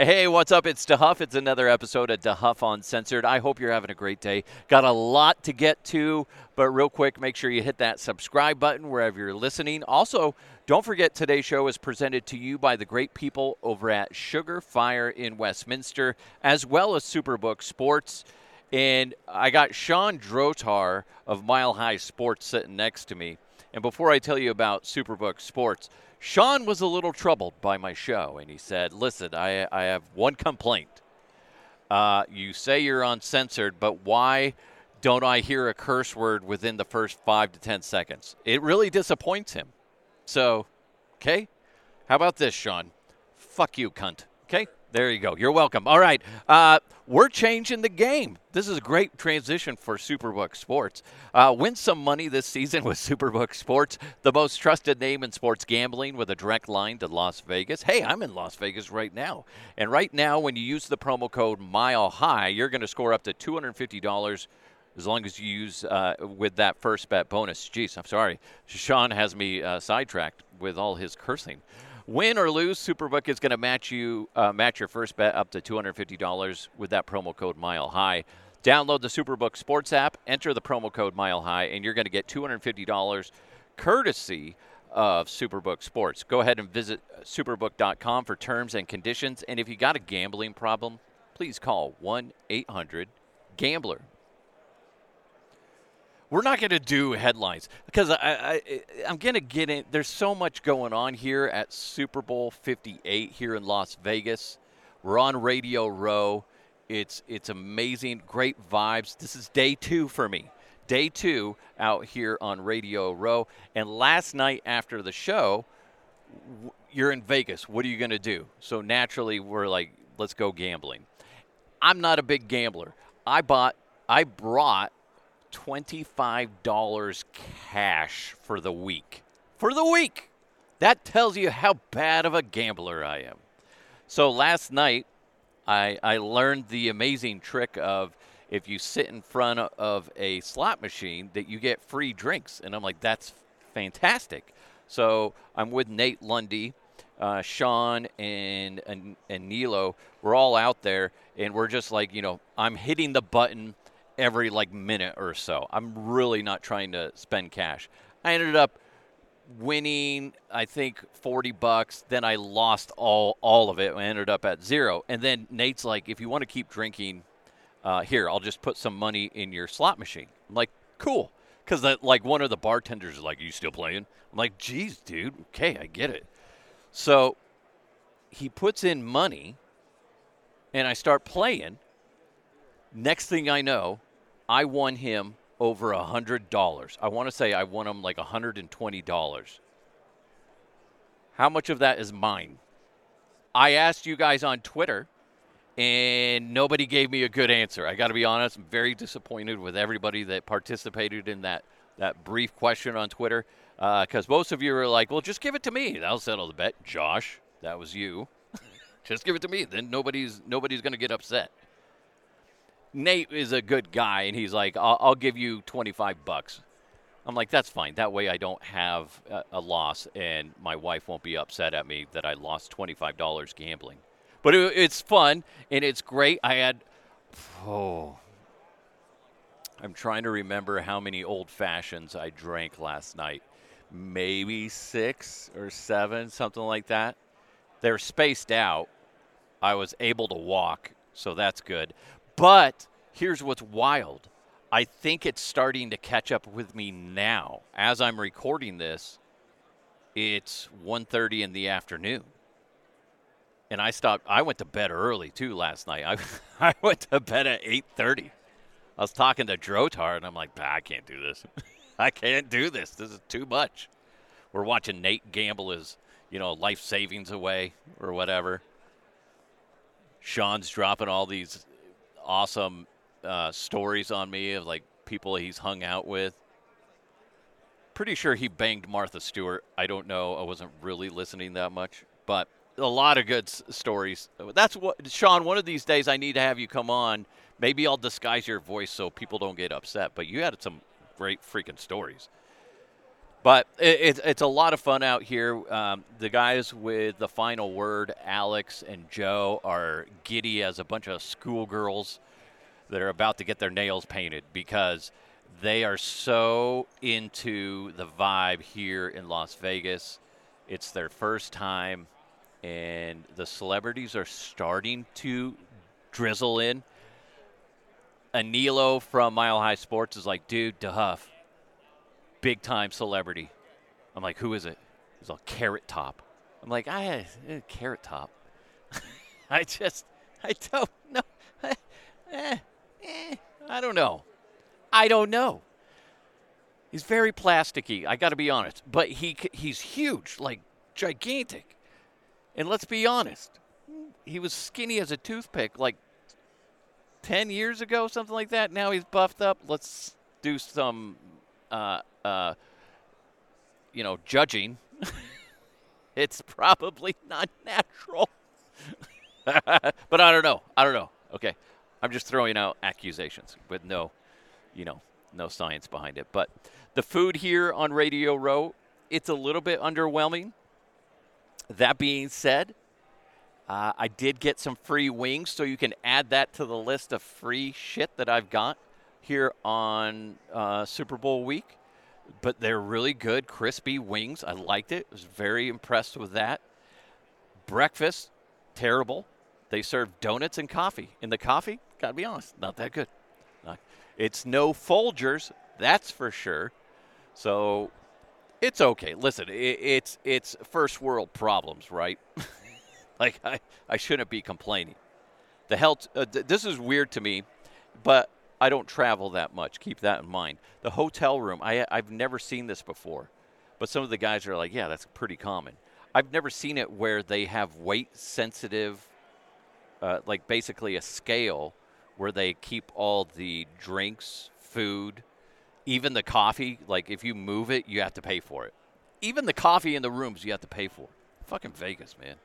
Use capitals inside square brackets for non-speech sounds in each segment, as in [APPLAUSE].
Hey, what's up? It's DeHuff. It's another episode of DeHuff Uncensored. I hope you're having a great day. Got a lot to get to, but real quick, make sure you hit that subscribe button wherever you're listening. Also, don't forget today's show is presented to you by the great people over at Sugar Fire in Westminster, as well as Superbook Sports. And I got Sean Drotar of Mile High Sports sitting next to me. And before I tell you about Superbook Sports, Sean was a little troubled by my show, and he said, Listen, I, I have one complaint. Uh, you say you're uncensored, but why don't I hear a curse word within the first five to 10 seconds? It really disappoints him. So, okay. How about this, Sean? Fuck you, cunt. Okay? There you go. You're welcome. All right. Uh, we're changing the game. This is a great transition for Superbook Sports. Uh, win some money this season [LAUGHS] with Superbook Sports, the most trusted name in sports gambling with a direct line to Las Vegas. Hey, I'm in Las Vegas right now. And right now, when you use the promo code Mile High, you're going to score up to $250 as long as you use uh, with that first bet bonus. Jeez, I'm sorry. Sean has me uh, sidetracked with all his cursing. Win or lose, Superbook is going to match you uh, match your first bet up to $250 with that promo code Mile High. Download the Superbook Sports app, enter the promo code Mile High, and you're going to get $250 courtesy of Superbook Sports. Go ahead and visit superbook.com for terms and conditions. And if you got a gambling problem, please call 1 800 Gambler we're not going to do headlines because I, I, I'm going to get in. There's so much going on here at Super Bowl 58 here in Las Vegas. We're on Radio Row. It's it's amazing, great vibes. This is day two for me. Day two out here on Radio Row. And last night after the show, you're in Vegas. What are you going to do? So naturally, we're like, let's go gambling. I'm not a big gambler. I bought, I brought $25 cash for the week. For the week! That tells you how bad of a gambler I am. So last night, I, I learned the amazing trick of if you sit in front of a slot machine that you get free drinks. And I'm like, that's fantastic. So I'm with Nate Lundy, uh, Sean, and, and, and Nilo. We're all out there, and we're just like, you know, I'm hitting the button – every like minute or so. I'm really not trying to spend cash. I ended up winning I think 40 bucks, then I lost all all of it. I ended up at zero. And then Nate's like if you want to keep drinking uh, here, I'll just put some money in your slot machine. I'm like, "Cool." Cuz like one of the bartenders is like, "You still playing?" I'm like, "Geez, dude. Okay, I get it." So he puts in money and I start playing. Next thing I know, I won him over a hundred dollars. I want to say I won him like hundred and twenty dollars. How much of that is mine? I asked you guys on Twitter, and nobody gave me a good answer. I got to be honest; I'm very disappointed with everybody that participated in that that brief question on Twitter because uh, most of you were like, "Well, just give it to me. That'll settle the bet." Josh, that was you. [LAUGHS] just give it to me. Then nobody's nobody's going to get upset. Nate is a good guy, and he's like, I'll, I'll give you 25 bucks. I'm like, that's fine. That way I don't have a, a, loss, and my wife won't be upset at me that I lost $25 gambling. But it, it's fun, and it's great. I had, oh, I'm trying to remember how many old fashions I drank last night. Maybe six or seven, something like that. They're spaced out. I was able to walk, so that's good. But here's what's wild. I think it's starting to catch up with me now. As I'm recording this, it's 1:30 in the afternoon. And I stopped I went to bed early too last night. I [LAUGHS] I went to bed at 8:30. I was talking to Drotar and I'm like, I can't do this. [LAUGHS] I can't do this. This is too much. We're watching Nate gamble his, you know, life savings away or whatever. Sean's dropping all these awesome uh, stories on me of like people he's hung out with. Pretty sure he banged Martha Stewart. I don't know. I wasn't really listening that much, but a lot of good s- stories. That's what Sean. One of these days, I need to have you come on. Maybe I'll disguise your voice so people don't get upset. But you had some great freaking stories. But it, it, it's a lot of fun out here. Um, the guys with the final word, Alex and Joe, are giddy as a bunch of schoolgirls that are about to get their nails painted because they are so into the vibe here in Las Vegas. It's their first time, and the celebrities are starting to drizzle in. Anilo from Mile High Sports is like, dude, DeHuff, big time celebrity. I'm like, who is it? He's all Carrot Top. I'm like, I eh, Carrot Top. [LAUGHS] I just, I don't know. [LAUGHS] eh, eh, I don't know. I don't know. He's very plasticky. I got to be honest, but he he's huge, like gigantic. And let's be honest, he was skinny as a toothpick like 10 years ago, something like that. Now he's buffed up. Let's do some, uh, uh, you know, judging. [LAUGHS] it's probably not natural. [LAUGHS] but I don't know. I don't know. Okay. I'm just throwing out accusations with no, you know, no science behind it. But the food here on Radio Row, it's a little bit underwhelming. That being said, uh, I did get some free wings, so you can add that to the list of free shit that I've got here on uh, Super Bowl week. But they're really good, crispy wings. I liked it. I was very impressed with that. Breakfast, terrible. They serve donuts and coffee. In the coffee, gotta be honest, not that good. It's no Folgers, that's for sure. So it's okay. Listen, it's it's first world problems, right? [LAUGHS] Like I, I shouldn't be complaining. The health. Uh, th- this is weird to me, but I don't travel that much. Keep that in mind. The hotel room. I I've never seen this before, but some of the guys are like, yeah, that's pretty common. I've never seen it where they have weight sensitive, uh, like basically a scale where they keep all the drinks, food, even the coffee. Like if you move it, you have to pay for it. Even the coffee in the rooms, you have to pay for. Fucking Vegas, man.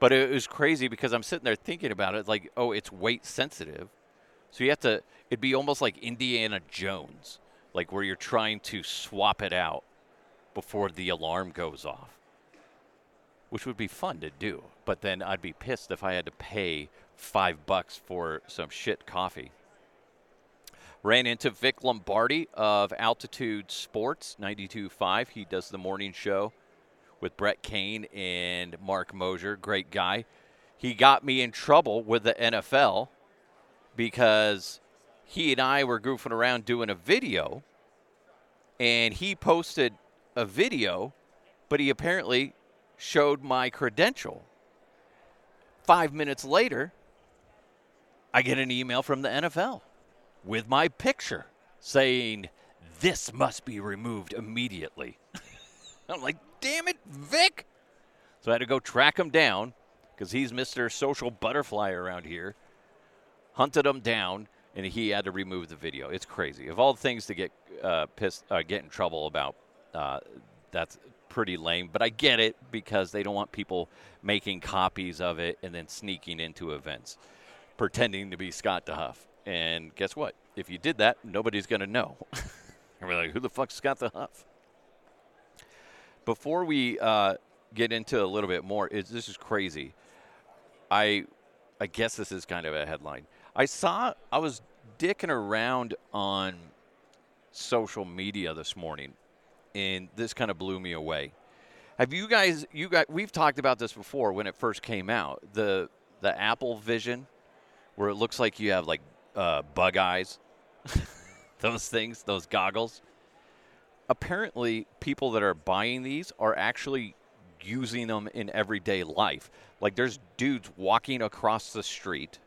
But it was crazy because I'm sitting there thinking about it like, oh, it's weight sensitive. So you have to, it'd be almost like Indiana Jones, like where you're trying to swap it out before the alarm goes off, which would be fun to do. But then I'd be pissed if I had to pay five bucks for some shit coffee. Ran into Vic Lombardi of Altitude Sports 92.5. He does the morning show with Brett Kane and Mark Mosier. Great guy. He got me in trouble with the NFL because he and I were goofing around doing a video, and he posted a video, but he apparently showed my credential. Five minutes later, I get an email from the NFL with my picture saying, This must be removed immediately. [LAUGHS] I'm like, damn it, Vic. So I had to go track him down because he's Mr. Social Butterfly around here. Hunted him down, and he had to remove the video. It's crazy. Of all things to get uh, pissed, uh, get in trouble about, uh, that's pretty lame. But I get it because they don't want people making copies of it and then sneaking into events, pretending to be Scott DeHuff. And guess what? If you did that, nobody's going to know. [LAUGHS] We're like, who the fuck's Scott DeHuff? before we uh, get into a little bit more, is this is crazy. I I guess this is kind of a headline. I saw I was dicking around on social media this morning, and this kind of blew me away. Have you guys? You got? We've talked about this before when it first came out. The the Apple Vision, where it looks like you have like uh, bug eyes. [LAUGHS] those things, those goggles apparently people that are buying these are actually using them in everyday life. Like there's dudes walking across the street.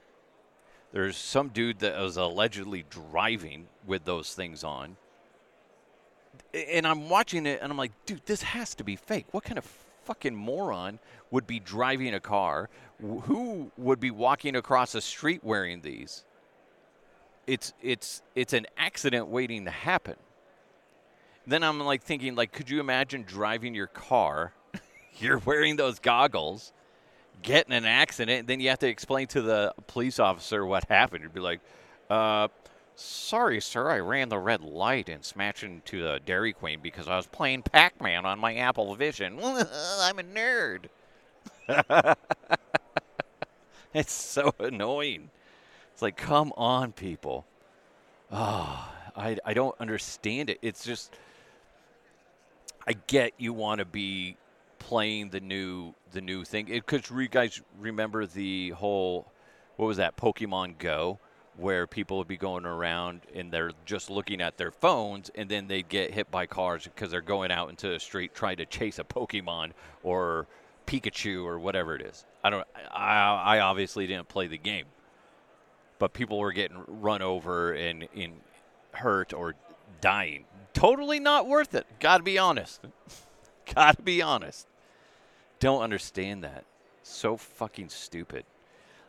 There's some dude that was allegedly driving with those things on. And I'm watching it and I'm like, dude, this has to be fake. What kind of fucking moron would be driving a car? Who would be walking across a street wearing these? It's it's it's an accident waiting to happen then I'm like thinking, like, could you imagine driving your car? [LAUGHS] You're wearing those goggles, get in an accident, then you have to explain to the police officer what happened. You'd be like, uh, Sorry, sir, I ran the red light and smashed into the Dairy Queen because I was playing Pac Man on my Apple Vision. [LAUGHS] I'm a nerd. [LAUGHS] it's so annoying. It's like, come on, people. Oh, I, I don't understand it. It's just, I get you want to be playing the new the new thing because you guys remember the whole what was that Pokemon Go where people would be going around and they're just looking at their phones and then they get hit by cars because they're going out into the street trying to chase a Pokemon or Pikachu or whatever it is. I don't. I, I obviously didn't play the game, but people were getting run over and, and hurt or dying. Totally not worth it. Got to be honest. [LAUGHS] Got to be honest. Don't understand that. So fucking stupid.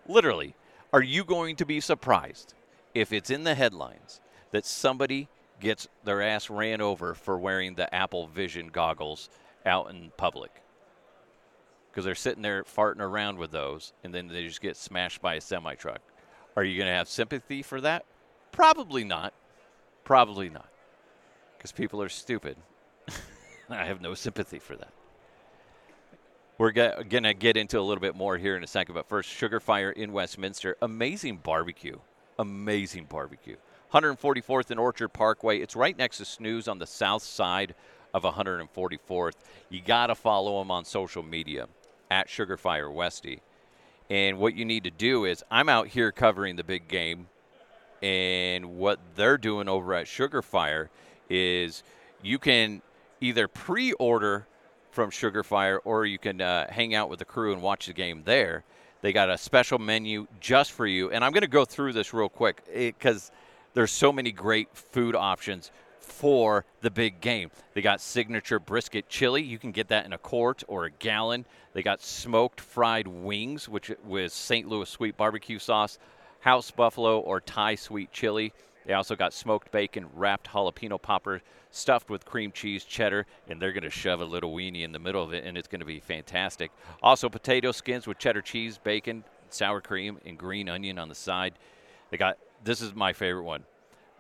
Literally, are you going to be surprised if it's in the headlines that somebody gets their ass ran over for wearing the Apple Vision goggles out in public? Because they're sitting there farting around with those and then they just get smashed by a semi truck. Are you going to have sympathy for that? Probably not. Probably not. Because people are stupid. [LAUGHS] I have no sympathy for that. We're going to get into a little bit more here in a second, but first, Sugar Fire in Westminster. Amazing barbecue. Amazing barbecue. 144th and Orchard Parkway. It's right next to Snooze on the south side of 144th. You got to follow them on social media at Sugar Fire Westy. And what you need to do is, I'm out here covering the big game, and what they're doing over at Sugar Fire is you can either pre order from Sugar Fire, or you can uh, hang out with the crew and watch the game there. They got a special menu just for you, and I'm going to go through this real quick because there's so many great food options for the big game. They got signature brisket chili. You can get that in a quart or a gallon. They got smoked fried wings, which with St. Louis sweet barbecue sauce, house buffalo or Thai sweet chili. They also got smoked bacon, wrapped jalapeno popper, stuffed with cream cheese, cheddar, and they're going to shove a little weenie in the middle of it, and it's going to be fantastic. Also, potato skins with cheddar cheese, bacon, sour cream, and green onion on the side. They got this is my favorite one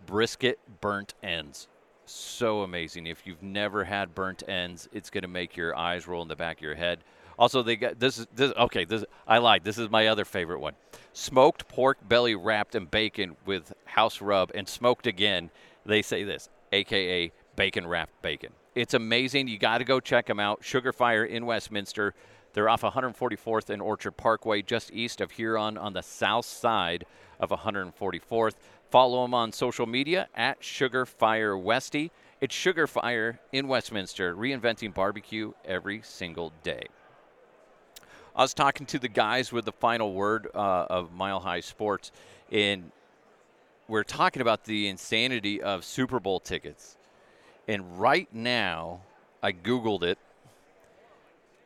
brisket burnt ends. So amazing. If you've never had burnt ends, it's going to make your eyes roll in the back of your head. Also, they got this is this okay. This I lied. This is my other favorite one: smoked pork belly wrapped in bacon with house rub and smoked again. They say this, aka bacon wrapped bacon. It's amazing. You got to go check them out. Sugar Fire in Westminster. They're off 144th and Orchard Parkway, just east of Huron on the south side of 144th. Follow them on social media at Sugar Fire Westy. It's Sugar Fire in Westminster, reinventing barbecue every single day. I was talking to the guys with the final word uh, of Mile High Sports, and we're talking about the insanity of Super Bowl tickets. And right now, I Googled it.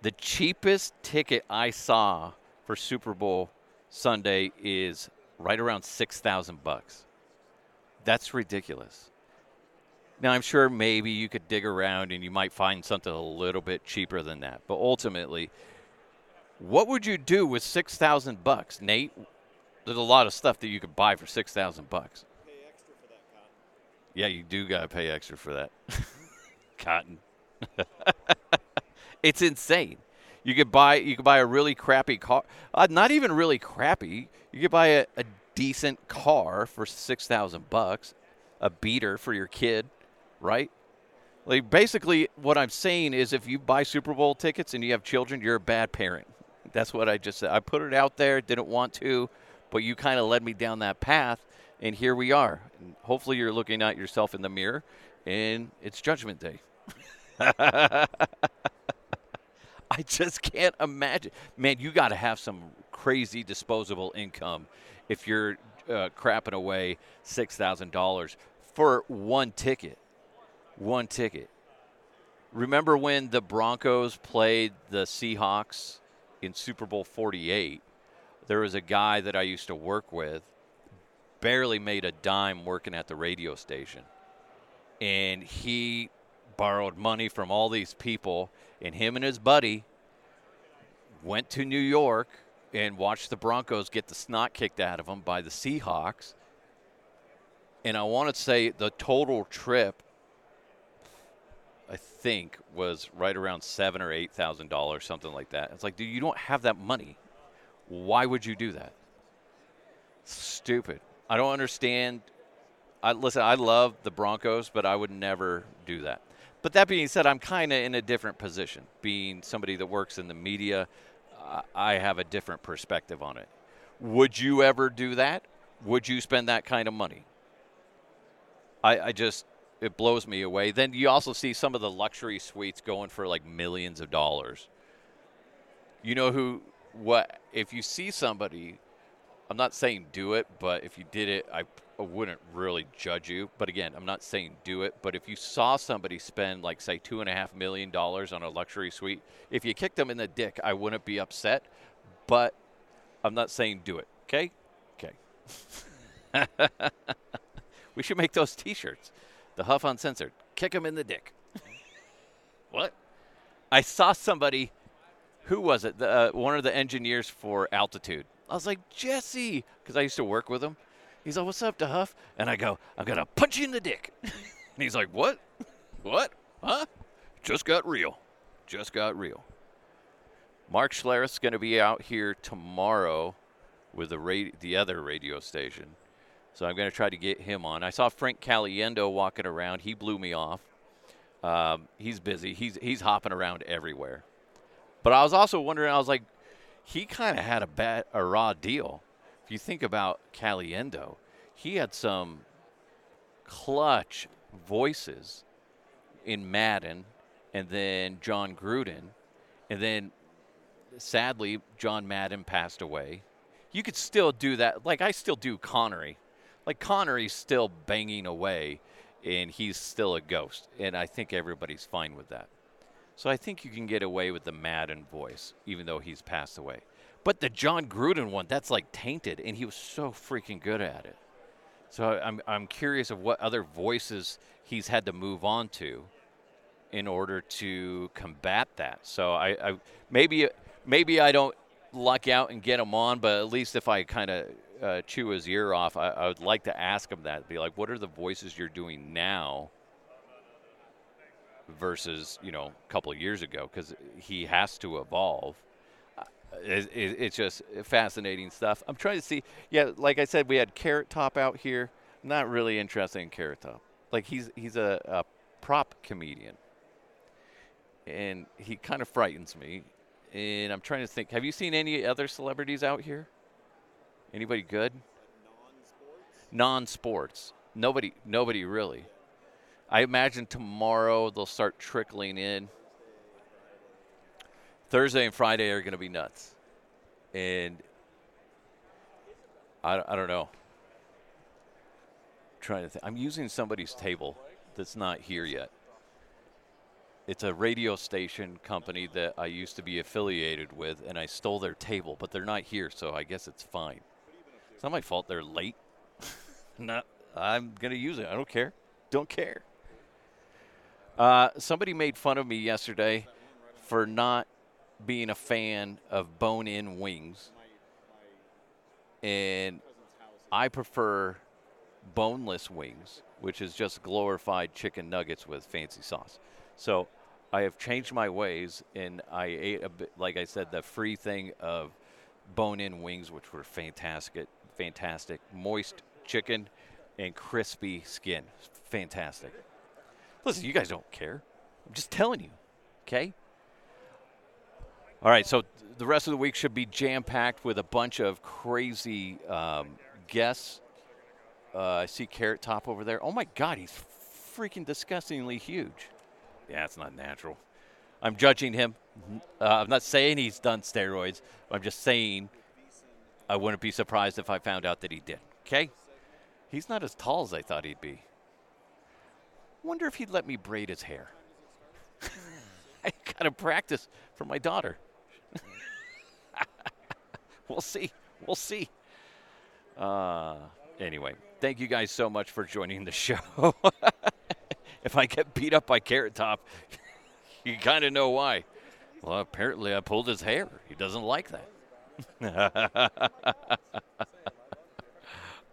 The cheapest ticket I saw for Super Bowl Sunday is right around 6,000 bucks. That's ridiculous. Now, I'm sure maybe you could dig around and you might find something a little bit cheaper than that. But ultimately, what would you do with six thousand bucks, Nate? There's a lot of stuff that you could buy for six thousand bucks. Yeah, you do gotta pay extra for that. [LAUGHS] cotton. [LAUGHS] it's insane. You could buy you could buy a really crappy car. Uh, not even really crappy. You could buy a, a decent car for six thousand bucks, a beater for your kid, right? Like basically, what I'm saying is, if you buy Super Bowl tickets and you have children, you're a bad parent. That's what I just said. I put it out there, didn't want to, but you kind of led me down that path, and here we are. And hopefully, you're looking at yourself in the mirror, and it's Judgment Day. [LAUGHS] I just can't imagine. Man, you got to have some crazy disposable income if you're uh, crapping away $6,000 for one ticket. One ticket. Remember when the Broncos played the Seahawks in Super Bowl 48, there was a guy that I used to work with, barely made a dime working at the radio station. And he borrowed money from all these people, and him and his buddy went to New York and watched the Broncos get the snot kicked out of them by the Seahawks. and I want to say the total trip, I think, was right around seven or eight thousand dollars, something like that. It's like, dude, you don't have that money. Why would you do that? Stupid. I don't understand. I listen. I love the Broncos, but I would never do that. But that being said, I'm kind of in a different position. Being somebody that works in the media, I have a different perspective on it. Would you ever do that? Would you spend that kind of money? I, I just it blows me away. Then you also see some of the luxury suites going for like millions of dollars. You know who what if you see somebody I'm not saying do it, but if you did it, I, wouldn't really judge you. But again, I'm not saying do it. But if you saw somebody spend like say two and a half million dollars on a luxury suite, if you kicked them in the dick, I wouldn't be upset. But I'm not saying do it. Okay, okay. [LAUGHS] we should make those T-shirts. DeHuff Uncensored. Kick them in the dick. [LAUGHS] what? I saw somebody. Who was it? The, uh, one of the engineers for Altitude I was like, Jesse, because I used to work with him. He's like, what's up, DeHuff? And I go, I'm going to punch you in the dick. [LAUGHS] and he's like, what? What? Huh? Just got real. Just got real. Mark Schlereth's going to be out here tomorrow with the, radio, the other radio station. So I'm going to try to get him on. I saw Frank Caliendo walking around. He blew me off. Um, he's busy. He's he's hopping around everywhere. But I was also wondering. I was like, he kind of had a bad, a raw deal. If you think about Caliendo, he had some clutch voices in Madden, and then Jon Gruden, and then sadly John Madden passed away. You could still do that. Like I still do Connery. Like Connery's still banging away, and he's still a ghost, and I think everybody's fine with that. So I think you can get away with the Madden voice, even though he's passed away. But the Jon Gruden one, that's like tainted, and he was so freaking good at it. So I'm I'm curious of what other voices he's had to move on to in order to combat that. So I, I maybe maybe I don't luck out and get him on, but at least if I kind of uh, chew his ear off, I, I would like to ask him that. Be like, what are the voices you're doing now? Versus you know a couple of years ago because he has to evolve. Uh, it, it, it's just fascinating stuff. I'm trying to see. Yeah, like I said, we had Carrot Top out here. Not really interested in Carrot Top. Like he's he's a, a prop comedian, and he kind of frightens me. And I'm trying to think. Have you seen any other celebrities out here? Anybody good? Non-sports. Non-sports. Nobody. Nobody really. I imagine tomorrow they'll start trickling in. Thursday and Friday are going to be nuts. And I, I don't know. I'm trying to think. I'm using somebody's table that's not here yet. It's a radio station company that I used to be affiliated with, and I stole their table, but they're not here, so I guess it's fine. It's not my fault they're late. [LAUGHS] not, I'm going to use it. I don't care. Don't care. Uh, somebody made fun of me yesterday for not being a fan of bone in wings. And I prefer boneless wings, which is just glorified chicken nuggets with fancy sauce. So I have changed my ways, and I ate a bit, like I said, the free thing of bone in wings, which were fantastic, fantastic, moist chicken and crispy skin. Fantastic. Listen, you guys don't care. I'm just telling you, okay? All right, so the rest of the week should be jam packed with a bunch of crazy um, guests. Uh, I see Carrot Top over there. Oh my God, he's freaking disgustingly huge. Yeah, it's not natural. I'm judging him. Uh, I'm not saying he's done steroids. I'm just saying I wouldn't be surprised if I found out that he did. Okay? He's not as tall as I thought he'd be. Wonder if he'd let me braid his hair. [LAUGHS] I got to practice for my daughter. [LAUGHS] we'll see. We'll see. Uh, anyway, thank you guys so much for joining the [LAUGHS] show. if I get beat up by Carrot Top, you kind of know why. Well, apparently I pulled his hair. He doesn't like that.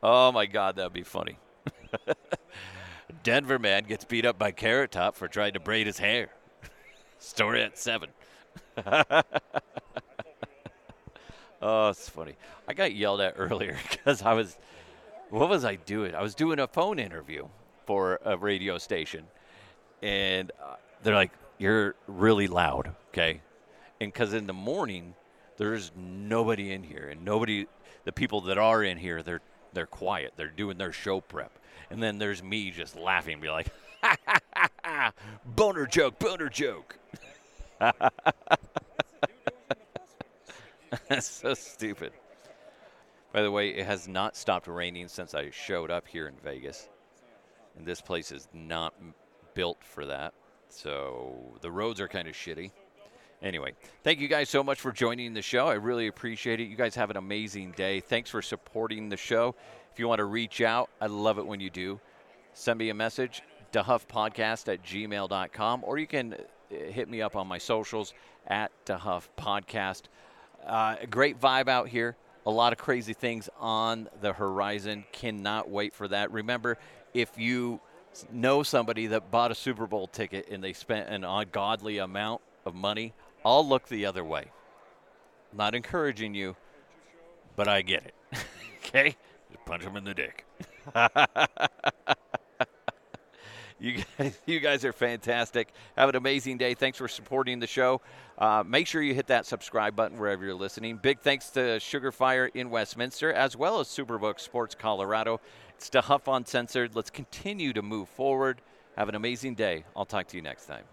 oh my God, that'd be funny. Denver man gets beat up by Carrot Top for trying to braid his hair. [LAUGHS] Story at 7. [LAUGHS] oh, it's funny. I got yelled at earlier [LAUGHS] because I was, what was I doing? I was doing a phone interview for a radio station. And uh, they're like, you're really loud, okay? And because in the morning, there's nobody in here, and nobody, the people that are in here, they're they're quiet. They're doing their show prep, and then there's me just laughing, be like, [LAUGHS] boner joke, boner joke. That's [LAUGHS] so stupid. By the way, it has not stopped raining since I showed up here in Vegas, and this place is not built for that. So the roads are kind of shitty. Anyway, thank you guys so much for joining the show. I really appreciate it. You guys have an amazing day. Thanks for supporting the show. If you want to reach out, I love it when you do. Send me a message, dehuffpodcast at gmail.com, or you can uh, hit me up on my socials at dehuff podcast. Uh, great vibe out here. A lot of crazy things on the horizon. Cannot wait for that. Remember, if you know somebody that bought a Super Bowl ticket and they spent an ungodly amount of money, I'll look the other way. Not encouraging you, but I get it. [LAUGHS] okay? Just punch them in the dick. [LAUGHS] you guys, [LAUGHS] you guys are fantastic. Have an amazing day. Thanks for supporting the show. Uh, make sure you hit that subscribe button wherever you're listening. Big thanks to Sugar Fire in Westminster, as well as Superbook Sports Colorado. It's DeHuff Uncensored. Let's continue to move forward. Have an amazing day. I'll talk to you next time.